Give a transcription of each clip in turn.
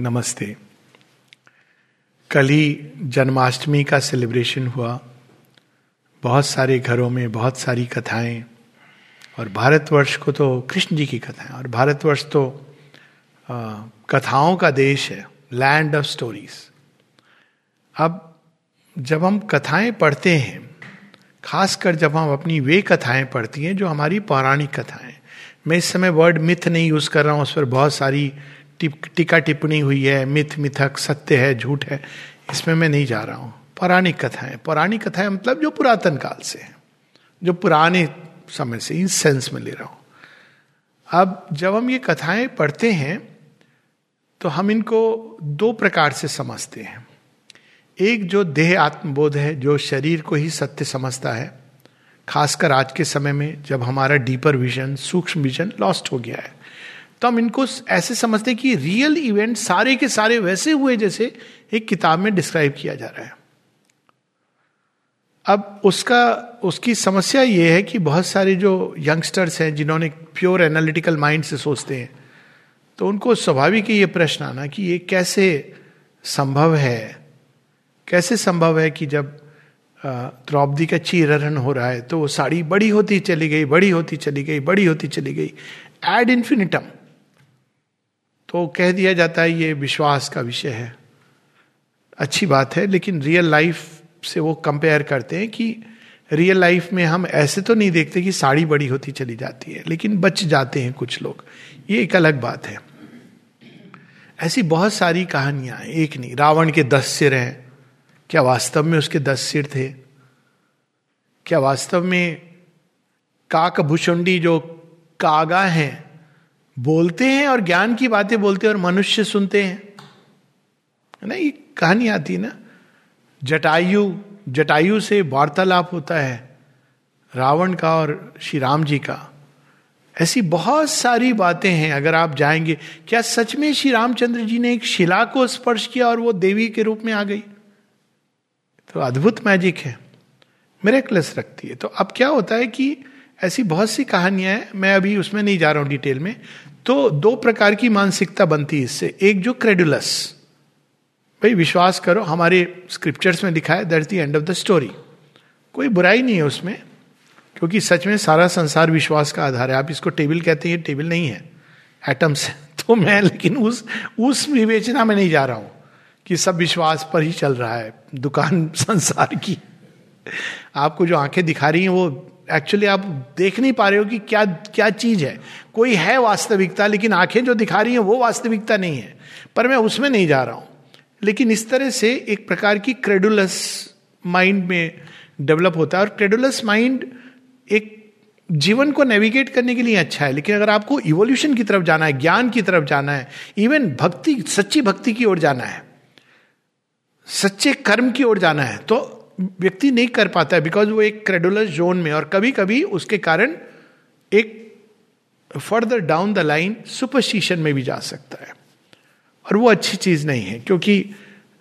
नमस्ते। कल ही जन्माष्टमी का सेलिब्रेशन हुआ। बहुत सारे घरों में बहुत सारी कथाएँ और भारतवर्ष को तो कृष्ण जी की कथाएँ और भारतवर्ष तो आ, कथाओं का देश है लैंड ऑफ़ स्टोरीज अब जब हम कथाएँ पढ़ते हैं खासकर जब हम अपनी वे कथाएँ पढ़ती हैं जो हमारी पौराणिक कथाएँ मैं इस समय वर्ड मिथ नहीं यूज़ कर रहा हूँ उस पर बहुत सारी टीका टिप्पणी हुई है, मिथ, मिथक, सत्य है, झूठ है, इसमें मैं नहीं जा रहा हूँ। पौराणिक कथाएँ। पौराणिक कथाएँ मतलब जो पुरातन काल से है, जो पुराने समय से, इस सेंस में ले रहा हूँ। अब जब हम ये कथाएँ पढ़ते हैं तो हम इनको दो प्रकार से समझते हैं। एक जो देह आत्मबोध है, जो शरीर को ही सत्य समझता है, खासकर आज के समय में जब हमारा डीपर विजन, सूक्ष्म विजन लॉस्ट हो गया है। तो हम इनको ऐसे समझते हैं कि रियल इवेंट सारे के सारे वैसे हुए जैसे एक किताब में डिस्क्राइब किया जा रहा है। अब उसका, उसकी समस्या यह है कि बहुत सारे जो यंगस्टर्स हैं, जिन्होंने प्योर एनालिटिकल माइंड से सोचते हैं तो उनको स्वाभाविक ही ये प्रश्न आना कि ये कैसे संभव है? कैसे संभव है कि जब द्रौपदी का चीरहरण हो रहा है तो वो साड़ी बड़ी होती चली गई, बड़ी होती चली गई, बड़ी होती चली गई एड इन्फिनिटम तो कह दिया जाता है, ये विश्वास का विषय है। अच्छी बात है, लेकिन रियल लाइफ से वो कंपेयर करते हैं कि रियल लाइफ में हम ऐसे तो नहीं देखते कि साड़ी बड़ी होती चली जाती है, लेकिन बच जाते हैं कुछ लोग। ये एक अलग बात है। ऐसी बहुत सारी कहानियाँ हैं, एक नहीं, रावण के दस सिर हैं। क्या वास्तव में उसके दस सिर थे? क्या वास्तव में काक भूषुंडी जो कागा हैं बोलते हैं और ज्ञान की बातें बोलते हैं और मनुष्य सुनते हैं। है ना, ये कहानी आती है ना? जटायु जटायु से वार्तालाप होता है, रावण का और श्री राम जी का। ऐसी बहुत सारी बातें हैं, अगर आप जाएँगे। क्या सच में श्री रामचंद्र जी ने एक शिला को स्पर्श किया और वो देवी के रूप में आ गई? तो अद्भुत मैजिक है। मेरे क्लस रखती है। तो अब क्या होता है कि ऐसी बहुत सी कहानियाँ हैं, मैं अभी उसमें नहीं जा रहा हूँ डिटेल में। तो दो प्रकार की मानसिकता बनती है इससे। एक जो क्रेडुलस भाई विश्वास करो, हमारे स्क्रिप्चर्स में लिखा है that the end of the story कोई बुराई नहीं है उसमें, क्योंकि सच में सारा संसार विश्वास का आधार है। आप इसको टेबल कहते हैं टेबल नहीं है एटम्स है। तो मैं लेकिन उस उस विवेचना में नहीं जा रहा हूँ कि सब विश्वास पर ही चल रहा है, दुकान संसार की। आपको जो आँखें दिखा रही हैं, वो एक्चुअली आप देख नहीं पा रहे हो कि क्या क्या चीज़ है। कोई है वास्तविकता, लेकिन आँखें जो दिखा रही हैं वो वास्तविकता नहीं है। पर मैं उसमें नहीं जा रहा हूँ। लेकिन इस तरह से एक प्रकार की क्रेडुलस माइंड में डेवलप होता है। और क्रेडुलस माइंड एक जीवन को नेविगेट करने के लिए अच्छा है। लेकिन अगर आपको इवोल्यूशन की तरफ़ जाना है, ज्ञान की तरफ़ जाना है इवन भक्ति, सच्ची भक्ति की ओर जाना है, सच्चे कर्म की ओर जाना है तो व्यक्ति नहीं कर पाता है बिकॉज़ वो एक क्रेडुलस जोन में और कभी कभी उसके कारण एक further down the line superstition में भी जा सकता है। और वो अच्छी चीज़ नहीं है, क्योंकि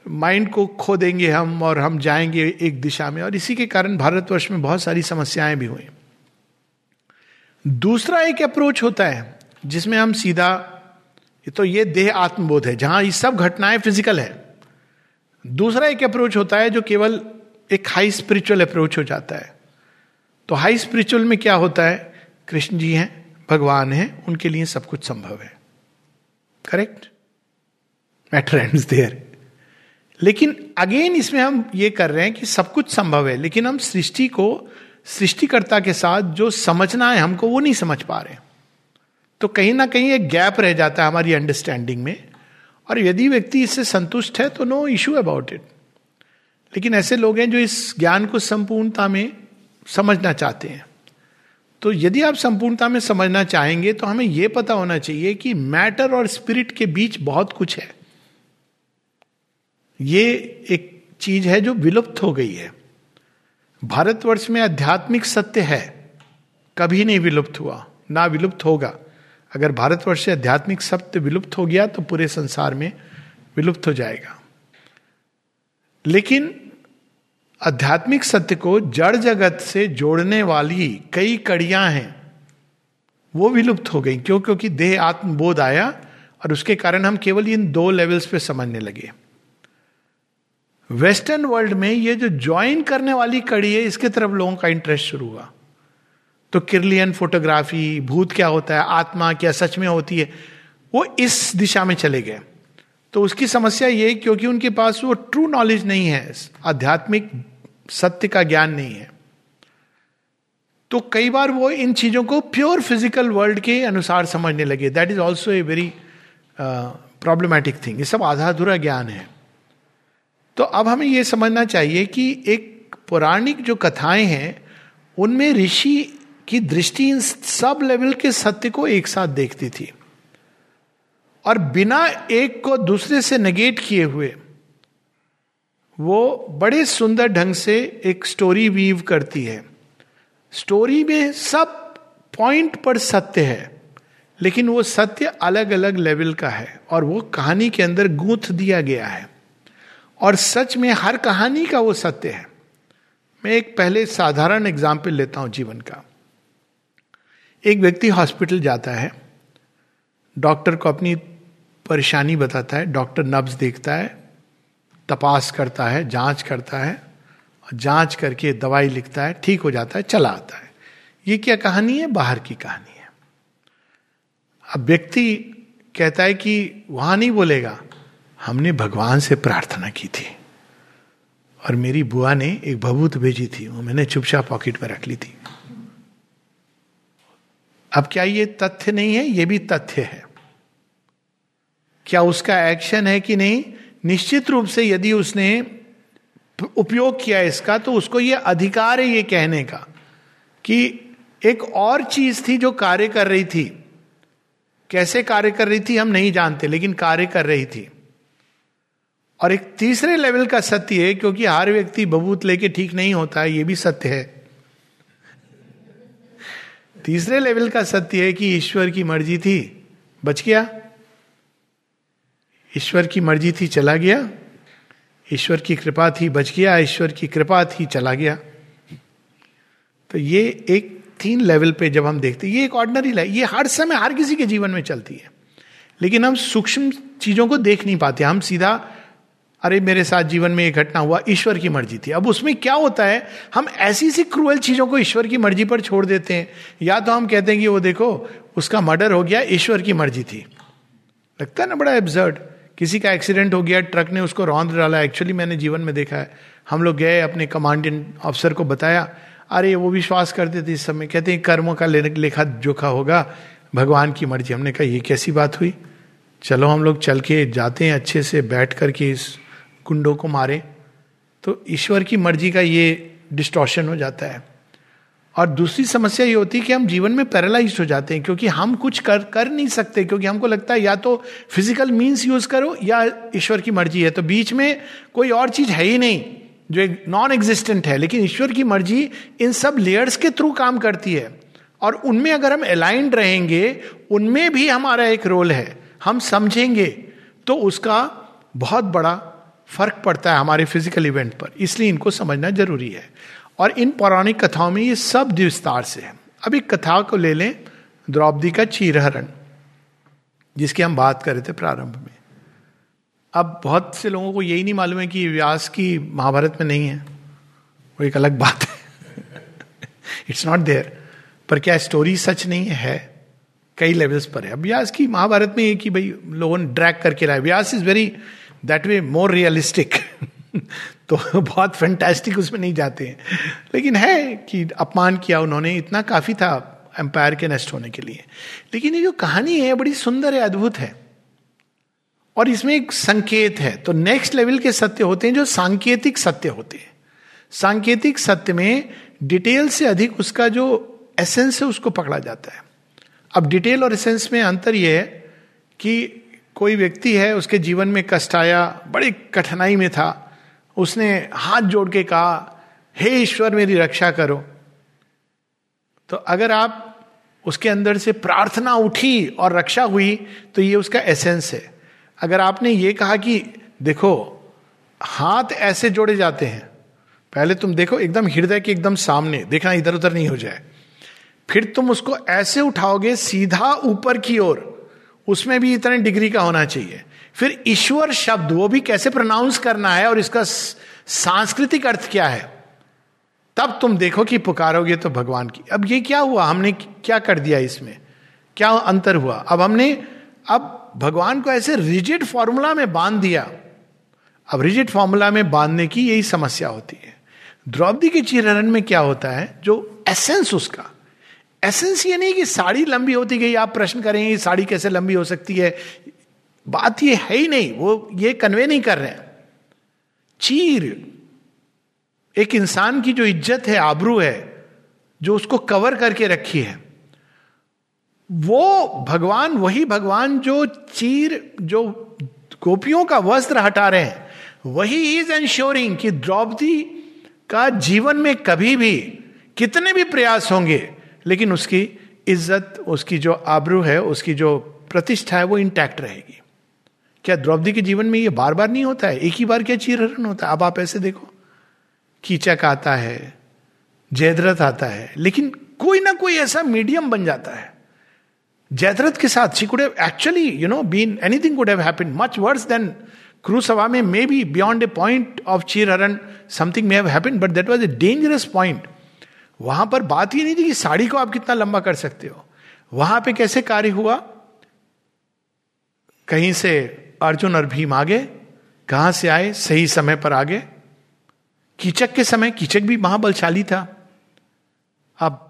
माइंड को खो देंगे हम और हम जाएँगे एक दिशा में और इसी के कारण भारतवर्ष में बहुत सारी समस्याएँ भी हुई। दूसरा एक अप्रोच होता है, जिसमें हम सीधा तो ये देह आत्मबोध है, जहाँ ये सब घटनाएँ फ़िज़िकल है। दूसरा एक अप्रोच होता है जो केवल एक हाई स्पिरिचुअल अप्रोच हो जाता है। तो हाई स्पिरिचुअल में क्या होता है? कृष्ण जी हैं, भगवान हैं, उनके लिए सब कुछ संभव है। करेक्ट मैटर एंड देयर लेकिन अगेन इसमें हम ये कर रहे हैं कि सब कुछ संभव है, लेकिन हम सृष्टि को, सृष्टिकर्ता के साथ जो समझना है हमको वो नहीं समझ पा रहे तो कहीं ना कहीं एक गैप रह जाता है हमारी अंडरस्टैंडिंग में, और यदि व्यक्ति इससे संतुष्ट है तो नो इश्यू अबाउट इट लेकिन ऐसे लोग हैं जो इस ज्ञान को संपूर्णता में समझना चाहते हैं। तो यदि आप संपूर्णता में समझना चाहेंगे तो हमें यह पता होना चाहिए कि मैटर और स्पिरिट के बीच बहुत कुछ है। ये एक चीज़ है जो विलुप्त हो गई है। भारतवर्ष में आध्यात्मिक सत्य है, कभी नहीं विलुप्त हुआ, ना विलुप्त होगा। अगर भारतवर्ष से आध्यात्मिक सत्य विलुप्त हो गया तो पूरे संसार में विलुप्त हो जाएगा। लेकिन आध्यात्मिक सत्य को जड़ जगत से जोड़ने वाली कई कड़ियाँ हैं। वो विलुप्त हो गई, क्यों? क्योंकि देह आत्मबोध आया और उसके कारण हम केवल इन दो लेवल्स पे समझने लगे। वेस्टर्न वर्ल्ड में ये जो ज्वाइन करने वाली कड़ी है, इसके तरफ़ लोगों का इंटरेस्ट शुरू हुआ। तो किरलियन फोटोग्राफी भूत क्या होता है, आत्मा क्या सच में होती है, वो इस दिशा में चले गए। तो उसकी समस्या ये क्योंकि उनके पास वो ट्रू नॉलेज नहीं है, आध्यात्मिक सत्य का ज्ञान नहीं है। तो कई बार वो इन चीज़ों को प्योर फ़िज़िकल वर्ल्ड के अनुसार समझने लगे। That is also a very problematic thing ये सब आधा अधूरा ज्ञान है। तो अब हमें यह समझना चाहिए कि एक पौराणिक जो कथाएँ हैं, उनमें ऋषि की दृष्टि इन सब लेवल के सत्य को एक साथ देखती थी। और बिना एक को दूसरे से नेगेट किए हुए, वो बड़े सुंदर ढंग से एक स्टोरी वीव करती है। स्टोरी में सब पॉइंट पर सत्य है, लेकिन वो सत्य अलग अलग लेवल का है और वो कहानी के अंदर गूंथ दिया गया है। और सच में हर कहानी का वो सत्य है। मैं एक पहले साधारण एग्ज़ाम्पल लेता हूँ जीवन का। एक व्यक्ति हॉस्पिटल जाता है डॉक्टर को अपनी परेशानी बताता है, डॉक्टर नब्ज देखता है, तपास करता है, जाँच करता है, और जाँच करके दवाई लिखता है, ठीक हो जाता है, चला आता है। ये क्या कहानी है? बाहर की कहानी है। अब व्यक्ति कहता है कि वहाँ नहीं बोलेगा, हमने भगवान से प्रार्थना की थी, और मेरी बुआ ने एक भभूत भेजी थी, वो मैंने चुपचाप पॉकेट में रख ली थी। अब क्या ये तथ्य नहीं है? ये भी तथ्य है। क्या उसका एक्शन है कि नहीं? निश्चित रूप से यदि उसने उपयोग किया इसका तो उसको ये अधिकार है ये कहने का कि एक और चीज़ थी जो कार्य कर रही थी। कैसे कार्य कर रही थी हम नहीं जानते, लेकिन कार्य कर रही थी। और एक तीसरे लेवल का सत्य है, क्योंकि हर व्यक्ति बबूत लेके ठीक नहीं होता है ये भी सत्य है। तीसरे लेवल का सत्य है कि ईश्वर की मर्ज़ी थी। बच गया? ईश्वर की मर्ज़ी थी चला गया। ईश्वर की कृपा थी बच गया, ईश्वर की कृपा थी चला गया। तो ये एक तीन लेवल पे जब हम देखते ये एक ऑर्डनरी लाइफ ये हर समय हर किसी के जीवन में चलती है। लेकिन हम सूक्ष्म चीज़ों को देख नहीं पाते। हम सीधा, अरे मेरे साथ जीवन में ये घटना हुआ, ईश्वर की मर्ज़ी थी। अब उसमें क्या होता है? हम ऐसी सी क्रूअल चीज़ों को ईश्वर की मर्ज़ी पर छोड़ देते हैं। या तो हम कहते हैं कि वो देखो, उसका मर्डर हो गया, ईश्वर की मर्ज़ी थी। लगता है ना, बड़ा एब्जर्ड किसी का एक्सीडेंट हो गया, ट्रक ने उसको रौंद डाला। एक्चुअली मैंने जीवन में देखा है। हम लोग गए, अपने कमांडेंट ऑफिसर को बताया, अरे, वो विश्वास करते थे इस समय। कहते हैं, कर्मों का लेखा जोखा होगा, भगवान की मर्ज़ी। हमने कहा, ये कैसी बात हुई? चलो, हम लोग चल के जाते हैं अच्छे से, बैठ करके इस कुंडों को मारें। तो ईश्वर की मर्ज़ी का ये डिस्टॉर्शन हो जाता है। और दूसरी समस्या ये होती है कि हम जीवन में पैरालाइज हो जाते हैं, क्योंकि हम कुछ कर कर नहीं सकते, क्योंकि हमको लगता है या तो फ़िज़िकल मीन्स यूज़ करो या ईश्वर की मर्ज़ी है। तो बीच में कोई और चीज़ है ही नहीं, जो एक नॉन एग्जिस्टेंट है, लेकिन ईश्वर की मर्ज़ी इन सब लेयर्स के थ्रू काम करती है। और उनमें अगर हम अलाइंड रहेंगे, उनमें भी हमारा एक रोल है, हम समझेंगे तो उसका बहुत बड़ा फ़र्क पड़ता है हमारे फ़िज़िकल इवेंट पर। इसलिए इनको समझना ज़रूरी है। और इन पौराणिक कथाओं में ये सब विस्तार से है। अब एक कथा को ले लें, द्रौपदी का चीरहरण, जिसकी हम बात कर रहे थे प्रारंभ में। अब बहुत से लोगों को यही नहीं मालूम है कि व्यास की महाभारत में नहीं है। वो एक अलग बात है। इट्स नॉट देयर पर क्या स्टोरी सच नहीं है? कई लेवल्स पर है। अब व्यास की महाभारत में एक ही भाई, लोगों ने ड्रैग करके लाया। Vyas is very that way more realistic तो बहुत फैंटास्टिक उसमें नहीं जाते हैं। लेकिन है कि अपमान किया उन्होंने, इतना काफ़ी था एम्पायर के नष्ट होने के लिए। लेकिन ये जो कहानी है बड़ी सुंदर है, अद्भुत है। और इसमें एक संकेत है। तो नेक्स्ट लेवल के सत्य होते हैं जो सांकेतिक सत्य होते हैं। सांकेतिक सत्य में डिटेल से अधिक उसका जो एसेंस है, उसको पकड़ा जाता है। अब डिटेल और एसेंस में अंतर यह है कि कोई व्यक्ति है, उसके जीवन में कष्ट आया, बड़ी कठिनाई में था उसने हाथ जोड़ के कहा, हे ईश्वर, मेरी रक्षा करो। तो अगर आप उसके अंदर से प्रार्थना उठी और रक्षा हुई तो ये उसका एसेंस है। अगर आपने ये कहा कि, देखो, हाथ ऐसे जोड़े जाते हैं, पहले तुम देखो एकदम हृदय के एकदम सामने, देखना इधर उधर नहीं हो जाए। फिर तुम उसको ऐसे उठाओगे सीधा ऊपर की ओर, उसमें भी इतने डिग्री का होना चाहिए। फिर ईश्वर शब्द, वो भी कैसे प्रोनाउंस करना है और इसका सांस्कृतिक अर्थ क्या है? तब तुम देखो कि पुकारोगे तो भगवान की। अब ये क्या हुआ? हमने क्या कर दिया इसमें? क्या अंतर हुआ? अब हमने, अब भगवान को ऐसे रिजिड फॉर्मूला में बाँध दिया। अब रिजिड फॉर्मूला में बांधने की यही समस्या होती है। द्रौपदी के चिरहरण में क्या होता है? जो एसेंस उसका। एसेंस ये नहीं कि साड़ी लंबी होती गई, आप प्रश्न करेंगे साड़ी कैसे लंबी हो सकती है? बात ये है ही नहीं, वो ये कन्वे नहीं कर रहे हैं। चीर, एक इंसान की जो इज़्ज़त है, आबरू है, जो उसको कवर करके रखी है, वो भगवान, वही भगवान जो चीर, जो गोपियों का वस्त्र हटा रहे हैं, वही इज़ एंश्योरिंग कि द्रौपदी का जीवन में कभी भी कितने भी प्रयास होंगे, लेकिन उसकी इज़्ज़त, उसकी जो आबरू है, उसकी जो प्रतिष्ठा है, वो इंटैक्ट रहेगी। क्या द्रौपदी के जीवन में ये बार बार नहीं होता है? एक ही बार क्या चीरहरण होता है? अब आप ऐसे देखो। कीचक आता है, जयद्रथ आता है, लेकिन कोई ना कोई ऐसा मीडियम बन जाता है। जयद्रथ के साथ she could actually you know been anything could have happened much worse than crew सभा में may be beyond a point of चीर हरण something may have but that was a dangerous point वहाँ पर बात ही नहीं थी कि साड़ी को आप कितना लंबा कर सकते हो। वहाँ पे कैसे कार्य हुआ? कहीं से अर्जुन और भीम आगे, कहाँ से आए? सही समय पर आगे। कीचक के समय, कीचक भी महाबलशाली था। अब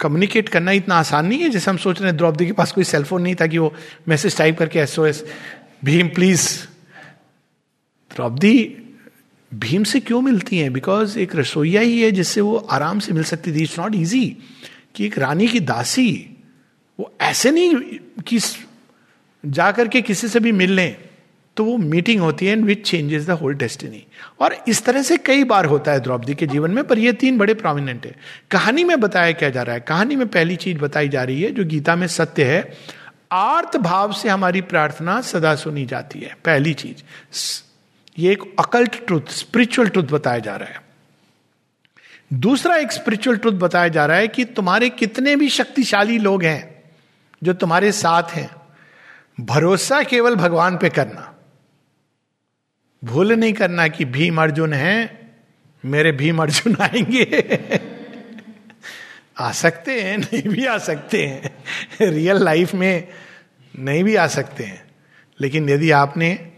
कम्युनिकेट करना इतना आसान नहीं है, जैसे हम सोच रहे हैं, द्रौपदी के पास कोई सेलफोन नहीं था कि वो मैसेज टाइप करके एसओएस भीम प्लीज़ द्रौपदी भीम से क्यों मिलती है? बिकॉज़ एक रसोईया ही है जिससे वो आराम से मिल सकती थी। इट्स नॉट ईजी कि एक रानी की दासी, वो ऐसे नहीं कि जा करके किसी से भी मिल लें। तो वो मीटिंग होती है and which changes the whole destiny और इस तरह से कई बार होता है द्रौपदी के जीवन में, पर ये तीन बड़े प्रोमिनेंट है। कहानी में बताया क्या जा रहा है? कहानी में पहली चीज़ बताई जा रही है, जो गीता में सत्य है आर्थ भाव से हमारी प्रार्थना सदा सुनी जाती है। पहली चीज़। ये एक अकल्ट ट्रुथ स्पिरिचुअल ट्रुथ बताया जा रहा है। दूसरा एक स्पिरिचुअल ट्रुथ बताया जा रहा है कि तुम्हारे कितने भी शक्तिशाली लोग हैं, जो तुम्हारे साथ हैं, भरोसा केवल भगवान पे करना। भूल नहीं करना कि भीम अर्जुन है, मेरे भीम अर्जुन आएँगे। आ सकते हैं, नहीं भी आ सकते हैं। रियल लाइफ में नहीं भी आ सकते हैं। लेकिन यदि आपने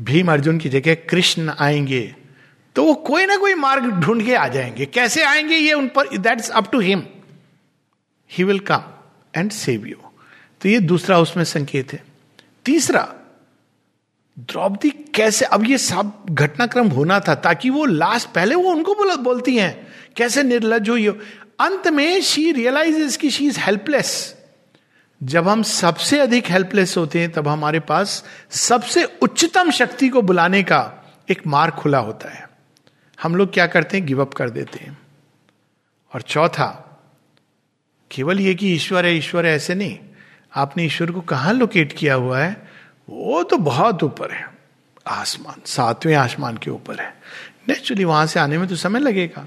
भीम अर्जुन की जगह कृष्ण आएँगे तो वो कोई ना कोई मार्ग ढूंढ के आ जाएँगे। कैसे आएँगे ये उन पर that's up to him he will come and save you तो ये दूसरा उसमें संकेत है। तीसरा द्रौपदी कैसे, अब ये सब घटनाक्रम होना था, ताकि वो लास्ट पहले वो उनको बोला, बोलती हैं, कैसे निर्लज हो अंत में शी रियलाइज़ की शी इज़ हेल्पलेस जब हम सबसे अधिक हेल्पलेस होते हैं, तब हमारे पास सबसे उच्चतम शक्ति को बुलाने का एक मार्ग खुला होता है। हम लोग क्या करते हैं? गिवअप कर देते हैं। और चौथा, केवल ये कि ईश्वर है ईश्वर है, ऐसे नहीं। आपने ईश्वर को कहाँ लोकेट किया हुआ है? वो तो बहुत ऊपर है। आसमान, सातवें आसमान के ऊपर है। नेचुरली वहाँ से आने में तो समय लगेगा।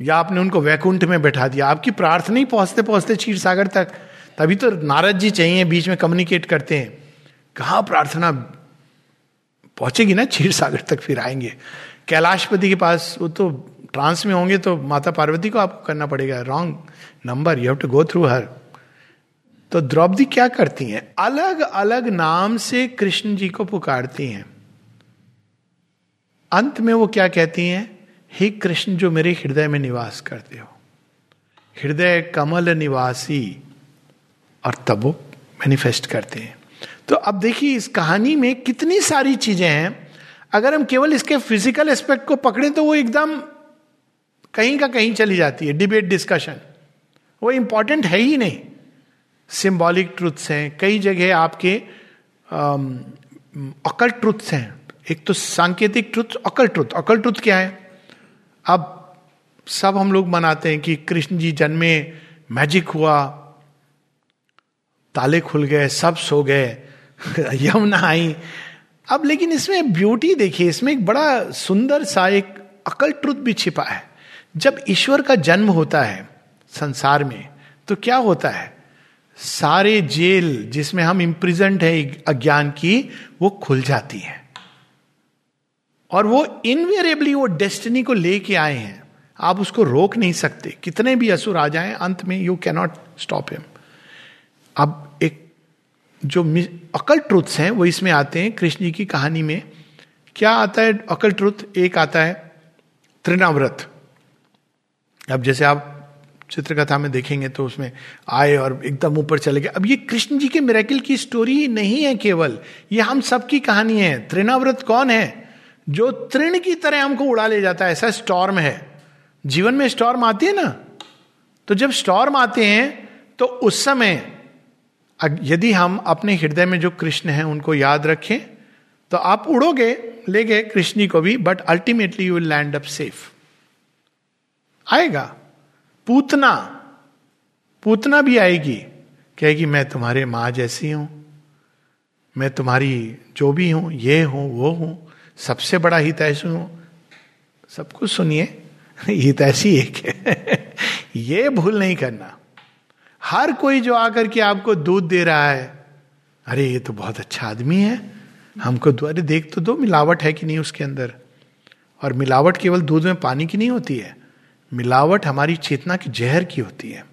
या आपने उनको वैकुंठ में बैठा दिया। आपकी प्रार्थना ही पहुँचते पहुँचते क्षीर सागर तक। तभी तो नारद जी चाहिए, बीच में कम्युनिकेट करते हैं। कहा प्रार्थना पहुंचेगी ना क्षीर सागर तक फिर आएँगे? कैलाशपति के पास वो तो ट्रांस में होंगे तो माता पार्वती को आपको करना पड़ेगा। Wrong number you have to go through हर तो द्रौपदी क्या करती हैं? अलग अलग नाम से कृष्ण जी को पुकारती हैं। अंत में वो क्या कहती हैं? हे कृष्ण, जो मेरे हृदय में निवास करते हो। हृदय कमल निवासी। और तब वो मैनिफेस्ट करते हैं। तो अब देखिए, इस कहानी में कितनी सारी चीज़ें हैं। अगर हम केवल इसके फ़िज़िकल एस्पेक्ट को पकड़े तो वो एकदम कहीं का कहीं चली जाती है। डिबेट डिस्कशन वो इंपॉर्टेंट है ही नहीं। सिंबॉलिक ट्रुथ्स हैं, कई जगह आपके अकल ट्रुथ्स हैं। एक तो सांकेतिक ट्रुथ अकल ट्रुथ अकल ट्रुथ क्या है? अब सब हम लोग मनाते हैं कि कृष्ण जी जन्मे मैजिक हुआ, ताले खुल गए, सब सो गए यमुना आई। अब लेकिन इसमें ब्यूटी देखिए, इसमें एक बड़ा सुंदर सा एक अकल ट्रुथ भी छिपा है। जब ईश्वर का जन्म होता है संसार में तो क्या होता है? सारे जेल जिसमें हम इम्प्रिजेंट है अज्ञान की, वो खुल जाती है। और वो इनवेरेबली वो डेस्टिनी को लेके आए हैं। आप उसको रोक नहीं सकते। कितने भी असुर आ जाएँ, अंत में यू कैनॉट स्टॉप हिम अब एक जो अकल ट्रुथ्स हैं, वो इसमें आते हैं कृष्ण जी की कहानी में। क्या आता है अकल ट्रुथ एक आता है त्रिनाव्रत। अब जैसे आप चित्रकथा में देखेंगे तो उसमें आए और एकदम ऊपर चले गए। अब ये कृष्ण जी के मेरेकिल की स्टोरी नहीं है केवल, ये हम सबकी कहानी है। त्रिनाव्रत कौन है? जो तृण की तरह हमको उड़ा ले जाता है, ऐसा स्टॉर्म है। जीवन में स्टॉर्म आती है ना? तो जब स्टॉर्म आते हैं तो उस समय यदि हम अपने हृदय में जो कृष्ण हैं, उनको याद रखें तो आप उड़ोगे ले गए कृष्ण को भी but ultimately you will land up safe आएगा। पूतना पूतना भी आएगी। कहेगी, मैं तुम्हारे माँ जैसी हूँ, मैं तुम्हारी जो भी हूँ, ये हूँ, वो हूँ, सबसे बड़ा हितैषी हूँ। सब कुछ सुनिए, हितैषी एक है। ये भूल नहीं करना। हर कोई जो आकर के आपको दूध दे रहा है, अरे, ये तो बहुत अच्छा आदमी है, हमको अरे, देख तो दो, मिलावट है कि नहीं उसके अंदर? और मिलावट केवल दूध में पानी की नहीं होती है। मिलावट हमारी चेतना की जहर की होती है।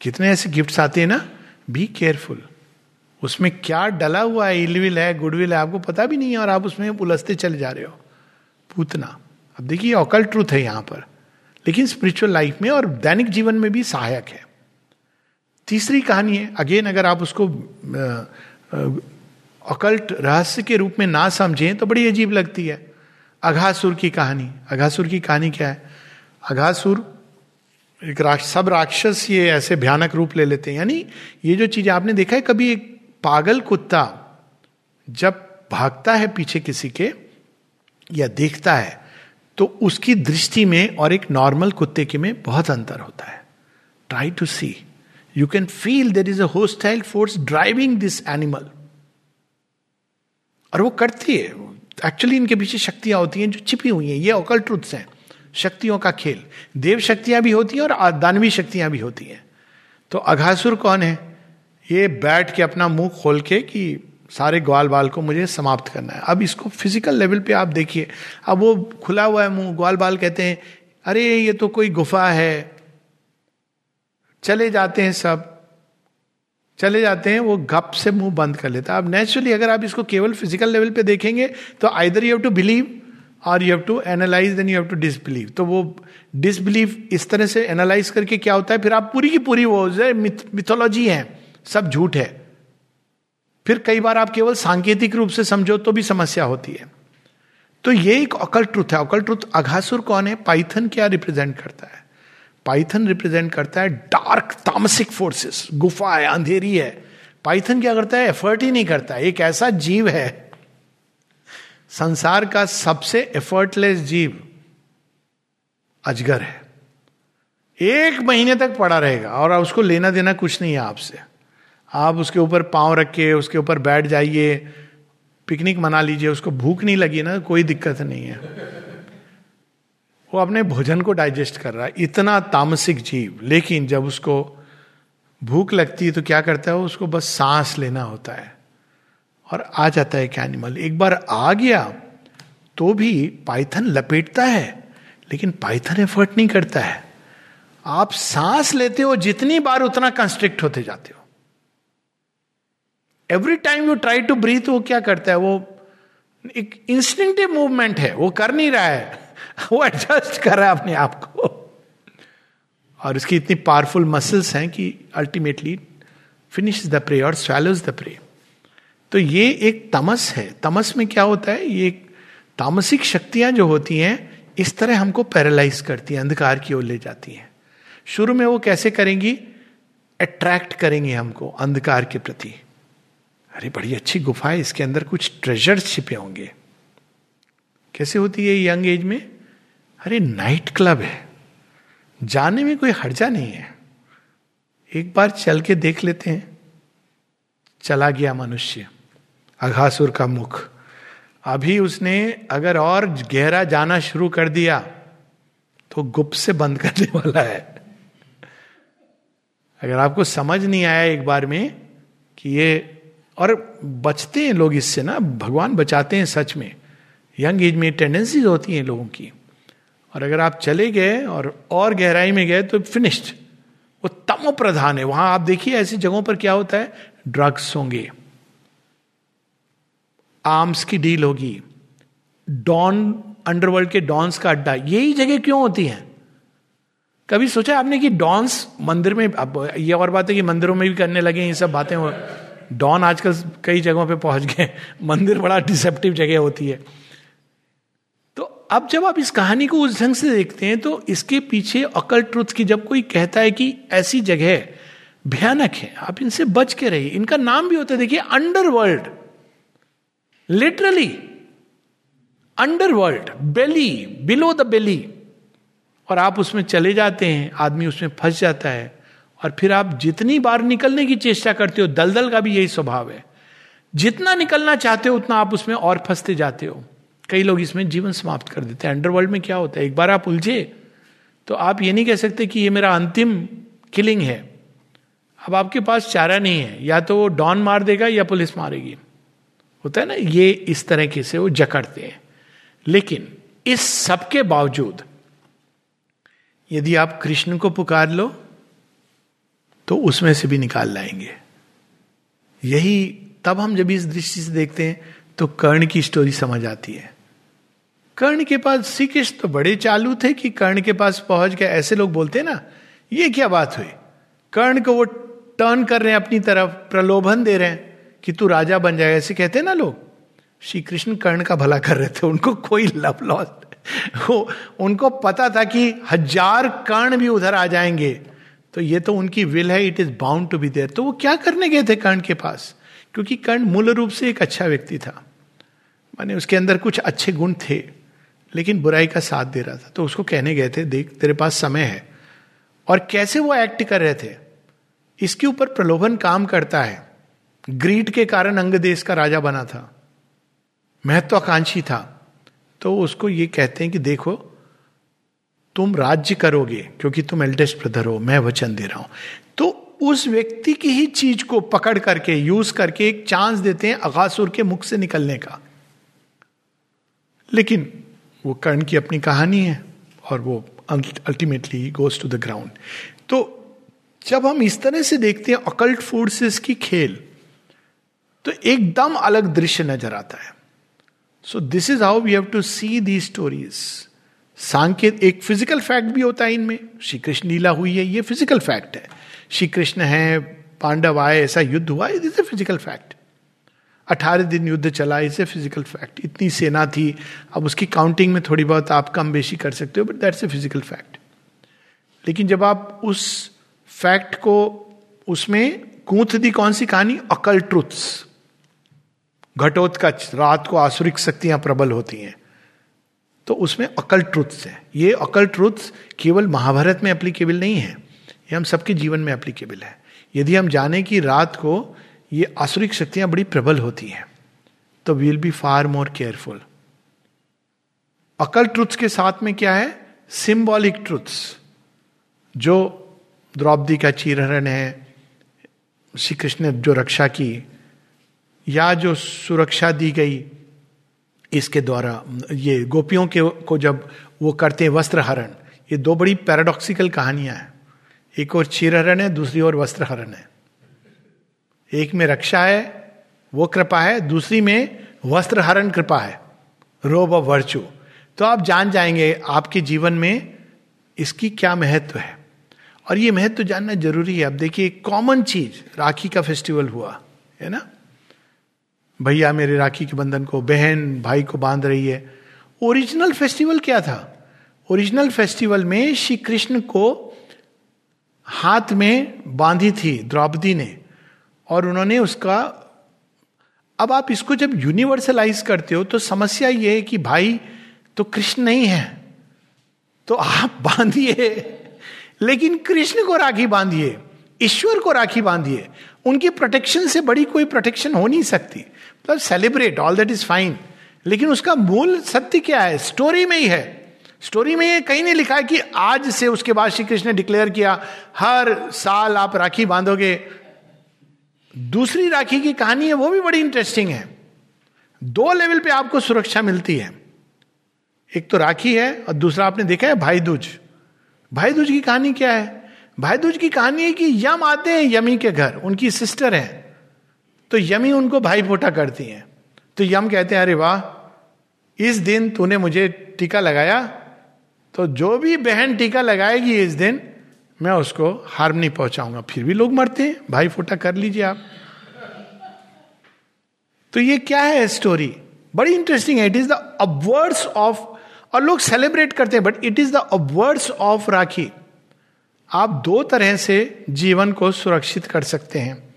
कितने ऐसे गिफ्ट्स आते हैं ना? बी केयरफुल उसमें क्या डला हुआ है? इलविल है गुडविल है, आपको पता भी नहीं है और आप उसमें उलझते चले जा रहे हो। पूतना। अब देखिए ऑकल ट्रूथ है यहाँ पर। लेकिन स्पिरिचुअल लाइफ में और दैनिक जीवन में भी सहायक है। तीसरी कहानी है अगेन अगर आप उसको अकल्ट रहस्य के रूप में ना समझें तो बड़ी अजीब लगती है। अघासुर की कहानी। अघासुर की कहानी क्या है? अघासुर, एक राक्ष, सब राक्षस ये ऐसे भयानक रूप ले लेते हैं। यानी ये जो चीज़ आपने देखा है, कभी एक पागल कुत्ता जब भागता है पीछे किसी के या देखता है तो उसकी दृष्टि में और एक नॉर्मल कुत्ते के में बहुत अंतर होता है। Try to see you can feel there is a hostile force driving this animal और वो करती है। एक्चुअली इनके पीछे शक्तियाँ होती हैं जो छिपी हुई हैं। ये ओकल ट्रुथ्स हैं। शक्तियों का खेल। देव शक्तियाँ भी होती हैं और दानवी शक्तियाँ भी होती हैं। तो अघासुर कौन है? ये बैठ के अपना मुँह खोल के कि सारे ग्वाल बाल को मुझे समाप्त करना है। अब इसको फ़िज़िकल लेवल पे आप देखिए। अब वो खुला हुआ है मुँह। ग्वाल बाल कहते हैं, अरे, ये तो कोई गुफा है। चले जाते हैं सब। चले जाते हैं, वो गप से मुँह बंद कर लेता है। अब नेचुरली अगर आप इसको केवल फ़िज़िकल लेवल पे देखेंगे तो either you have to believe or you have to analyse then you have to disbelieve तो वो डिसबिलीव इस तरह से एनालाइज करके क्या होता है? फिर आप पूरी की पूरी वो मिथोलॉजी है सब झूठ है। फिर कई बार आप केवल सांकेतिक रूप से समझो तो भी समस्या होती है। तो ये एक अकल ट्रुथ है। अकल ट्रुथ अघासुर कौन है? पाइथन क्या रिप्रेजेंट करता है? पाइथन रिप्रेजेंट करता है डार्क तामसिक फोर्सेस गुफा है, अंधेरी है। पाइथन क्या करता है? एफर्ट ही नहीं करता। एक ऐसा जीव है संसार का सबसे एफर्टलेस जीव अजगर है। एक महीने तक पड़ा रहेगा और उसको लेना देना कुछ नहीं है आपसे। आप उसके ऊपर पाँव रख के उसके ऊपर बैठ जाइए पिकनिक मना लीजिए, उसको भूख नहीं लगी ना, कोई दिक्कत नहीं है। वो अपने भोजन को डाइजेस्ट कर रहा है। इतना तामसिक जीव, लेकिन जब उसको भूख लगती है तो क्या करता है उसको बस सांस लेना होता है। और आ जाता है एक एनिमल एक बार आ गया तो भी पाइथन लपेटता है, लेकिन पाइथन एफर्ट नहीं करता है। आप सांस लेते हो, जितनी बार उतना कंस्ट्रिक्ट होते जाते हो। Every time you try to breathe वो क्या करता है? वो एक इंस्टिंक्टिव मूवमेंट है, वो कर नहीं रहा है। वो एडजस्ट कर रहा है अपने आप को। और उसकी इतनी पावरफुल मसल्स हैं कि अल्टीमेटली फिनिश द प्रे और स्वेलोज द प्रे तो ये एक तमस है। तमस में क्या होता है? ये तामसिक शक्तियाँ जो होती हैं, इस तरह हमको पैरालाइज करती हैं, अंधकार की ओर ले जाती हैं। शुरू में वो कैसे करेंगी? अट्रैक्ट करेंगे हमको अंधकार के प्रति। अरे, बड़ी अच्छी गुफा है, इसके अंदर कुछ ट्रेजर छिपे होंगे। कैसे होती है यंग एज में? अरे नाइट क्लब है। जाने में कोई हर्जा नहीं है। एक बार चल के देख लेते हैं। चला गया मनुष्य। अघासुर का मुख। अभी उसने अगर और गहरा जाना शुरू कर दिया तो गुप्त से बंद करने वाला है। अगर आपको समझ नहीं आया एक बार में कि ये, और बचते हैं लोग इससे ना, भगवान बचाते हैं सच में। यंग एज में टेंडेंसीज होती हैं लोगों की। और अगर आप चले गए और और गहराई में गए तो फिनिश्ड वो तमो प्रधान है। वहाँ आप देखिए ऐसी जगहों पर क्या होता है? ड्रग्स होंगे। आर्म्स की डील होगी। डॉन अंडरवर्ल्ड के डॉन्स का अड्डा, यही जगह क्यों होती है? कभी सोचा आपने कि डॉन्स मंदिर में, अब ये और बात है कि मंदिरों में भी करने लगे ये सब बातें हो डॉन आजकल कई जगहों पे पहुँच गए, मंदिर बड़ा डिसेप्टिव जगह होती है। तो अब जब आप इस कहानी को उस ढंग से देखते हैं तो इसके पीछे अकल ट्रुथ की जब कोई कहता है कि ऐसी जगह भयानक है, आप इनसे बच के रहिए। इनका नाम भी होता है, देखिए underworld literally underworld belly below the belly और आप उसमें चले जाते हैं, आदमी उसमें फंस जाता है। और फिर आप जितनी बार निकलने की चेष्टा करते हो, दलदल का भी यही स्वभाव है। जितना निकलना चाहते हो, उतना आप उसमें और फंसते जाते हो। कई लोग इसमें जीवन समाप्त कर देते हैं। अंडरवर्ल्ड में क्या होता है? एक बार आप उलझे तो आप ये नहीं कह सकते कि ये मेरा अंतिम किलिंग है। अब आपके पास चारा नहीं है। या तो वो डॉन मार देगा या पुलिस मारेगी। होता है ना, ये इस तरह के से वो जकड़ते हैं। लेकिन इस सबके बावजूद, यदि आप कृष्ण को पुकार लो तो उसमें से भी निकाल लाएँगे। यही तब हम जब इस दृष्टि से देखते हैं तो कर्ण की स्टोरी समझ आती है। कर्ण के पास श्री कृष्ण तो बड़े चालू थे कि कर्ण के पास पहुँच गए। ऐसे लोग बोलते हैं ना, ये क्या बात हुई? कर्ण को वो टर्न कर रहे हैं अपनी तरफ़, प्रलोभन दे रहे हैं। कि तू राजा बन जाएगा, ऐसे कहते हैं ना लोग। श्री कृष्ण कर्ण का भला कर रहे थे, उनको कोई लव लॉस वो, उनको पता था कि हज़ार कर्ण भी उधर आ जाएँगे। तो ये तो उनकी विल है it is bound to be there तो वो क्या करने गए थे कर्ण के पास? क्योंकि कर्ण मूल रूप से एक अच्छा व्यक्ति था। माने उसके अंदर कुछ अच्छे गुण थे, लेकिन बुराई का साथ दे रहा था। तो उसको कहने गए थे, देख, तेरे पास समय है। और कैसे वो एक्ट कर रहे थे? इसके ऊपर प्रलोभन काम करता है। ग्रीड के कारण अंग देश का राजा बना था, महत्वाकांक्षी था तो उसको ये कहते हैं कि देखो, तुम राज्य करोगे क्योंकि तुम एल्डेस्ट ब्रदर हो, मैं वचन दे रहा हूँ। तो उस व्यक्ति की ही चीज़ को पकड़ करके यूज़ करके एक चांस देते हैं अगासुर के मुख से निकलने का। लेकिन वो कर्ण की अपनी कहानी है और वो ultimately goes to the ground तो जब हम इस तरह से देखते हैं अकल्ट फोर्सेस की खेल तो एकदम अलग दृश्य नज़र आता है। So this is how we have to see the stories सांकेत, एक फ़िज़िकल फैक्ट भी होता है इनमें। श्री कृष्ण लीला हुई है, ये फ़िज़िकल फैक्ट है। श्री कृष्ण है, पांडव आए, ऐसा युद्ध हुआ इज़ ए फ़िज़िकल फैक्ट अठारह दिन युद्ध चला इज़ ए फ़िज़िकल फैक्ट इतनी सेना थी, अब उसकी काउंटिंग में थोड़ी बहुत आप कम बेशी कर सकते हो but that's a physical fact लेकिन जब आप उस फैक्ट को, उसमें कूथ दी कौन सी कहानी? अकल ट्रुथ्स घटोत्कच, रात को आसुरिक शक्तियाँ प्रबल होती हैं। तो उसमें अकल ट्रुथ्स है। ये अकल ट्रुथ्स केवल महाभारत में एप्लीकेबल नहीं है। ये हम सबके जीवन में एप्लीकेबल है। यदि हम जाने कि रात को ये आसुरिक शक्तियाँ बड़ी प्रबल होती हैं तो we'll be far more careful occult truths के साथ में क्या है? सिंबॉलिक ट्रुथ्स जो द्रौपदी का चीरहरण है श्री कृष्ण ने जो रक्षा की या जो सुरक्षा दी गई, इसके द्वारा, ये गोपियों के, को जब वो करते हैं वस्त्र हरण ये दो बड़ी पैराडॉक्सिकल कहानियाँ हैं। एक और चीरहरण है, दूसरी ओर वस्त्र हरण है। एक में रक्षा है, वो कृपा है, दूसरी में वस्त्र हरण कृपा है रोब ऑफ़ वर्चू। तो आप जान जाएँगे, आपके जीवन में इसकी क्या महत्व है। और ये महत्व जानना ज़रूरी है। अब देखिए कॉमन चीज़, राखी का फेस्टिवल हुआ, है ना? भैया मेरे राखी के बंधन को, बहन, भाई को बाँध रही है। ओरिजिनल फेस्टिवल क्या था? ओरिजिनल फेस्टिवल में श्री कृष्ण को हाथ में बांधी थी द्रौपदी ने और उन्होंने उसका, अब आप इसको जब यूनिवर्सलाइज करते हो तो समस्या ये है कि भाई तो कृष्ण नहीं है। तो आप बांधिए, लेकिन कृष्ण को राखी बांधिए। ईश्वर को राखी बांधिए। उनकी प्रोटेक्शन से बड़ी कोई प्रोटेक्शन हो नहीं सकती। मतलब celebrate all that is fine लेकिन उसका मूल सत्य क्या है? स्टोरी में ही है। स्टोरी में ये कहीं नहीं लिखा है कि आज से उसके बाद श्री कृष्ण ने डिक्लेयर किया, हर साल आप राखी बांधोगे। दूसरी राखी की कहानी है, वो भी बड़ी इंटरेस्टिंग है। दो लेवल पे आपको सुरक्षा मिलती है। एक तो राखी है और दूसरा आपने देखा है भाई दूज। भाई दूज की कहानी क्या है? भाई दूज की कहानी है कि यम आते हैं यमी के घर, उनकी सिस्टर है। तो यमी उनको भाई फोटा करती हैं। तो यम कहते हैं, अरे वाह, इस दिन तूने मुझे टीका लगाया? तो जो भी बहन टीका लगाएगी इस दिन, मैं उसको हार्म नहीं पहुंचाऊँगा। फिर भी लोग मरते हैं। भाई फोटा कर लीजिए आप। तो ये क्या है स्टोरी बड़ी इंटरेस्टिंग है। It is the awards of और लोग सेलिब्रेट करते हैं but it is the awards of Rakhi. आप दो तरह से जीवन को सुरक्षित कर सकते हैं।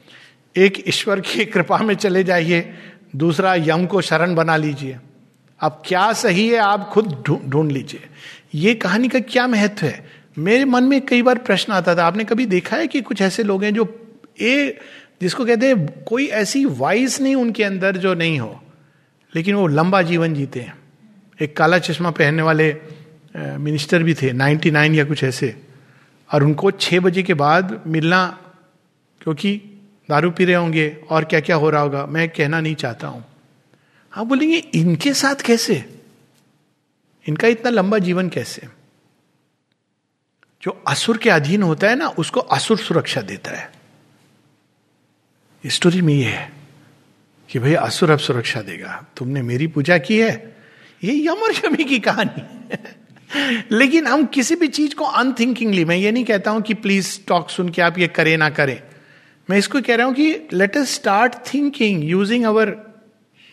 एक ईश्वर की कृपा में चले जाइए, दूसरा यम को शरण बना लीजिए। अब क्या सही है, आप खुद ढूंढ लीजिए। ये कहानी का क्या महत्व है? मेरे मन में कई बार प्रश्न आता था, आपने कभी देखा है कि कुछ ऐसे लोग हैं जो ए, जिसको कहते हैं, कोई ऐसी वाइस नहीं उनके अंदर जो नहीं हो, लेकिन वो लंबा जीवन जीते हैं। एक काला चश्मा पहनने वाले मिनिस्टर भी थे 99 या कुछ ऐसे। और उनको छः बजे के बाद मिलना, क्योंकि दारू पी रहे होंगे और क्या क्या हो रहा होगा, मैं कहना नहीं चाहता हूँ। आप बोलेंगे, इनके साथ कैसे? इनका इतना लंबा जीवन कैसे? जो असुर के अधीन होता है ना, उसको असुर सुरक्षा देता है। स्टोरी में ये है कि भाई, असुर अब सुरक्षा देगा। तुमने मेरी पूजा की है? ये यमर शमी की कहानी लेकिन हम किसी भी चीज़ को अनथिंकिंगली मैं ये नहीं कहता हूँ कि प्लीज़ टॉक सुन के आप ये करें ना करें। मैं इसको कह रहा हूँ कि let us start thinking using our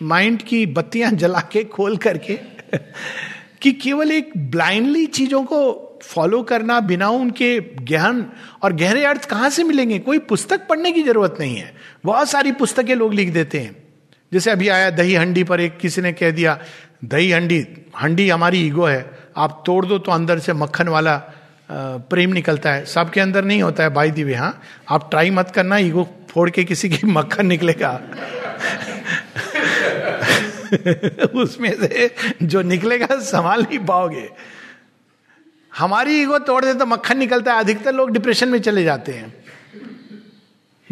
mind की बत्तियाँ जला के, खोल करके, कि केवल एक ब्लाइंडली चीज़ों को फॉलो करना बिना उनके गहन और गहरे अर्थ कहाँ से मिलेंगे? कोई पुस्तक पढ़ने की ज़रूरत नहीं है। बहुत सारी पुस्तकें लोग लिख देते हैं। जैसे अभी आया दही हंडी पर एक किसी ने कह दिया, दही हंडी हंडी हमारी ईगो है। आप तोड़ दो तो अंदर से मक्खन वाला प्रेम निकलता है। सबके अंदर नहीं होता है बाई दिवे हाँ? आप ट्राई मत करना, ईगो फोड़ के किसी की मक्खन निकलेगा। उसमें से जो निकलेगा, संभाल नहीं पाओगे। हमारी ईगो तोड़ दे तो मक्खन निकलता है। अधिकतर लोग डिप्रेशन में चले जाते हैं।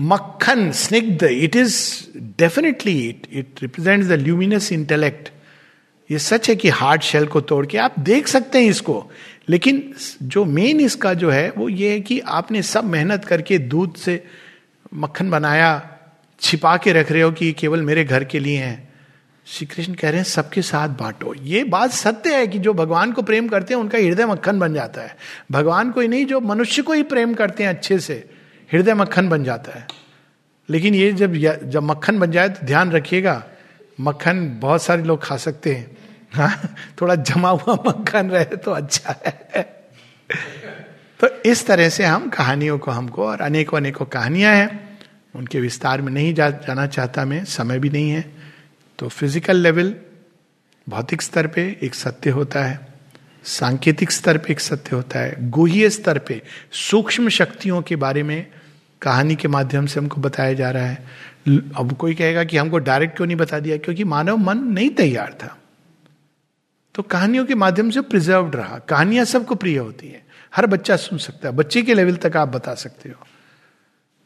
मक्खन स्निग्ध, it is definitely, it it represent the luminous intellect. ये सच है कि हार्ड शेल को तोड़ के आप देख सकते हैं इसको, लेकिन जो मेन इसका जो है, वो ये है कि आपने सब मेहनत करके दूध से मक्खन बनाया, छिपा के रख रहे हो कि ये केवल मेरे घर के लिए हैं। श्री कृष्ण कह रहे हैं, सबके साथ बांटो। ये बात सत्य है कि जो भगवान को प्रेम करते हैं, उनका हृदय मक्खन बन जाता है। भगवान को ही नहीं, जो मनुष्य को ही प्रेम करते हैं अच्छे से, हृदय मक्खन बन जाता है। लेकिन ये जब जब मक्खन बन जाए तो ध्यान रखिएगा मक्खन बहुत सारे लोग खा सकते हैं। हाँ थोड़ा जमा हुआ मक्खन रहे तो अच्छा है। तो इस तरह से हम कहानियों को हमको और अनेकों अनेकों कहानियाँ हैं। उनके विस्तार में नहीं जा, जाना चाहता मैं समय भी नहीं है। तो फ़िज़िकल लेवल भौतिक स्तर पे एक सत्य होता है। सांकेतिक स्तर पे एक सत्य होता है। गुह्य स्तर पे सूक्ष्म शक्तियों के बारे में कहानी के माध्यम से हमको बताया जा रहा है। अब कोई कहेगा कि हमको डायरेक्ट क्यों नहीं बता दिया? क्योंकि मानव मन नहीं तैयार था। तो कहानियों के माध्यम से प्रिजर्व रहा। कहानियाँ सबको प्रिय होती है। हर बच्चा सुन सकता है। बच्चे के लेवल तक आप बता सकते हो।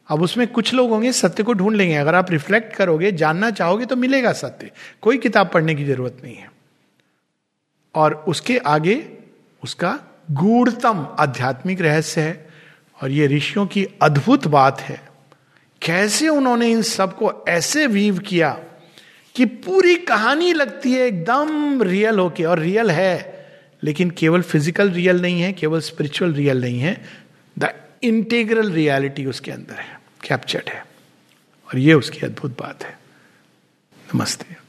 अब उसमें कुछ लोग होंगे सत्य को ढूंढ लेंगे। अगर आप रिफ्लेक्ट करोगे, जानना चाहोगे तो मिलेगा सत्य। कोई किताब पढ़ने की ज़रूरत नहीं है। और उसके आगे उसका गूढ़तम आध्यात्मिक रहस्य है। और ये ऋषियों की अद्भुत बात है। कैसे उन्होंने इन सबको ऐसे वीव किया कि पूरी कहानी लगती है, एकदम रियल होके, और रियल है, लेकिन केवल फ़िज़िकल रियल नहीं है, केवल स्पिरिचुअल रियल नहीं है द इंटीग्रल रियलिटी उसके अंदर है कैप्चर्ड है। और ये उसकी अद्भुत बात है। नमस्ते।